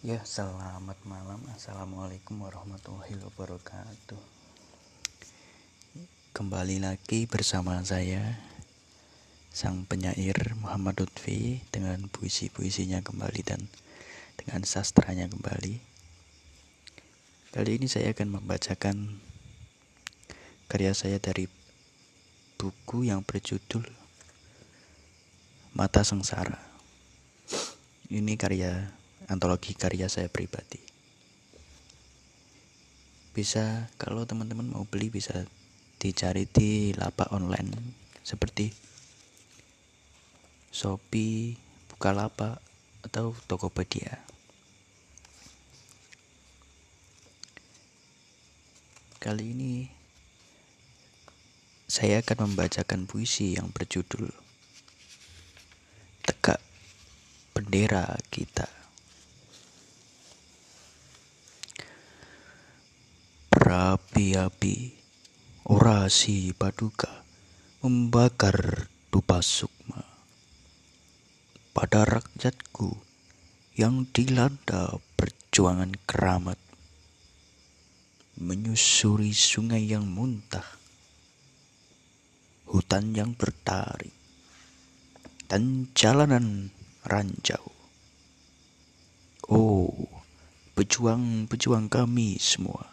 Ya, selamat malam. Assalamualaikum warahmatullahi wabarakatuh. Kembali lagi bersama saya, sang penyair Muhammad Lutfi dengan puisi-puisinya kembali dan dengan sastranya kembali. Kali ini saya akan membacakan karya saya dari buku yang berjudul Mata Sengsara. Ini karya antologi karya saya pribadi. Bisa kalau teman-teman mau beli bisa dicari di lapak online seperti Shopee, Bukalapak atau Tokopedia. Kali ini saya akan membacakan puisi yang berjudul Tegak Bendera Kita. Berapi-api, orasi paduka membakar dupa sukma. Pada rakyatku yang dilanda perjuangan keramat, menyusuri sungai yang muntah, hutan yang bertaring, dan jalanan ranjau. Oh, pejuang-pejuang kami semua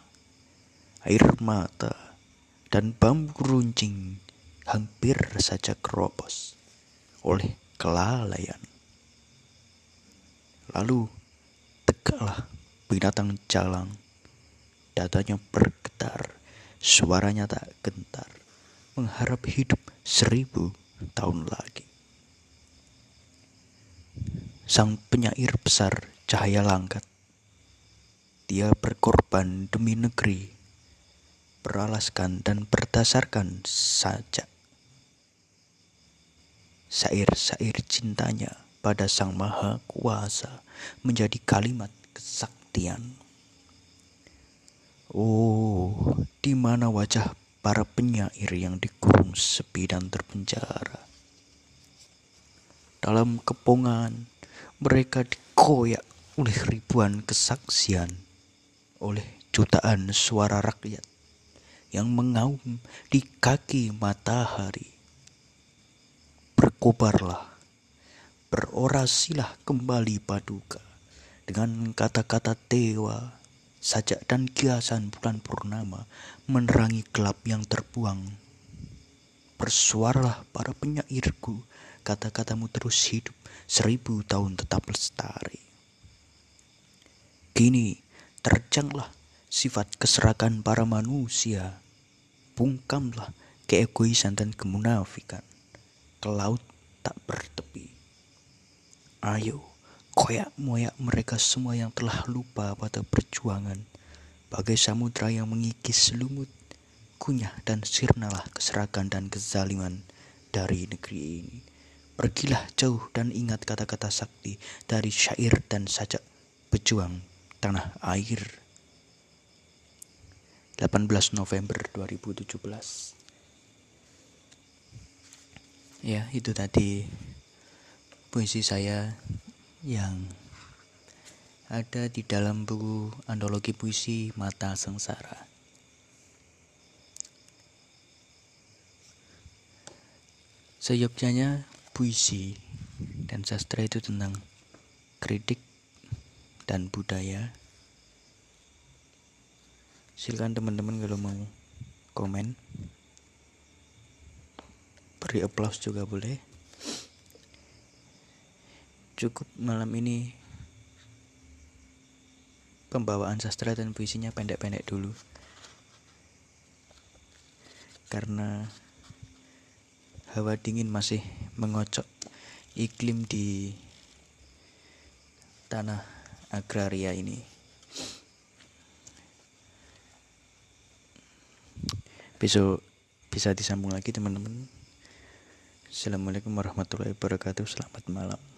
air mata, dan bambu runcing hampir saja keropos oleh kelalaian. Lalu tegaklah binatang jalang, datanya bergetar, suaranya tak gentar, mengharap hidup seribu tahun lagi. Sang penyair besar cahaya langkat, dia berkorban demi negeri beralaskan dan berdasarkan saja. Sair-sair cintanya pada Sang Maha Kuasa menjadi kalimat kesaktian. Oh, di mana wajah para penyair yang dikurung sepi dan terpenjara? Dalam kepongan, mereka dikoyak oleh ribuan kesaksian, oleh jutaan suara rakyat yang mengaum di kaki matahari. Berkobarlah, berorasilah kembali paduka dengan kata-kata tewa, sajak dan kiasan bulan purnama menerangi gelap yang terbuang. Bersuaralah para penyairku, kata-katamu terus hidup seribu tahun tetap lestari. Kini terjanglah sifat keserakan para manusia. Bungkamlah keegoisan dan kemunafikan. Ke laut tak bertepi. Ayo, koyak moyak mereka semua yang telah lupa pada perjuangan. Bagai samudra yang mengikis lumut, kunyah dan sirnalah keserakan dan kezaliman dari negeri ini. Pergilah jauh dan ingat kata-kata sakti dari syair dan sajak pejuang tanah air. 18 November 2017 ya itu tadi puisi saya yang ada di dalam buku antologi puisi Mata Sengsara. Seyogyanya puisi dan sastra itu tentang kritik dan budaya silakan teman-teman kalau mau komen. Beri aplaus juga boleh. Cukup malam ini pembawaan sastra dan puisinya pendek-pendek dulu. Karena hawa dingin masih mengocok iklim di tanah agraria ini besok bisa disambung lagi teman-teman. Assalamualaikum warahmatullahi wabarakatuh. Selamat malam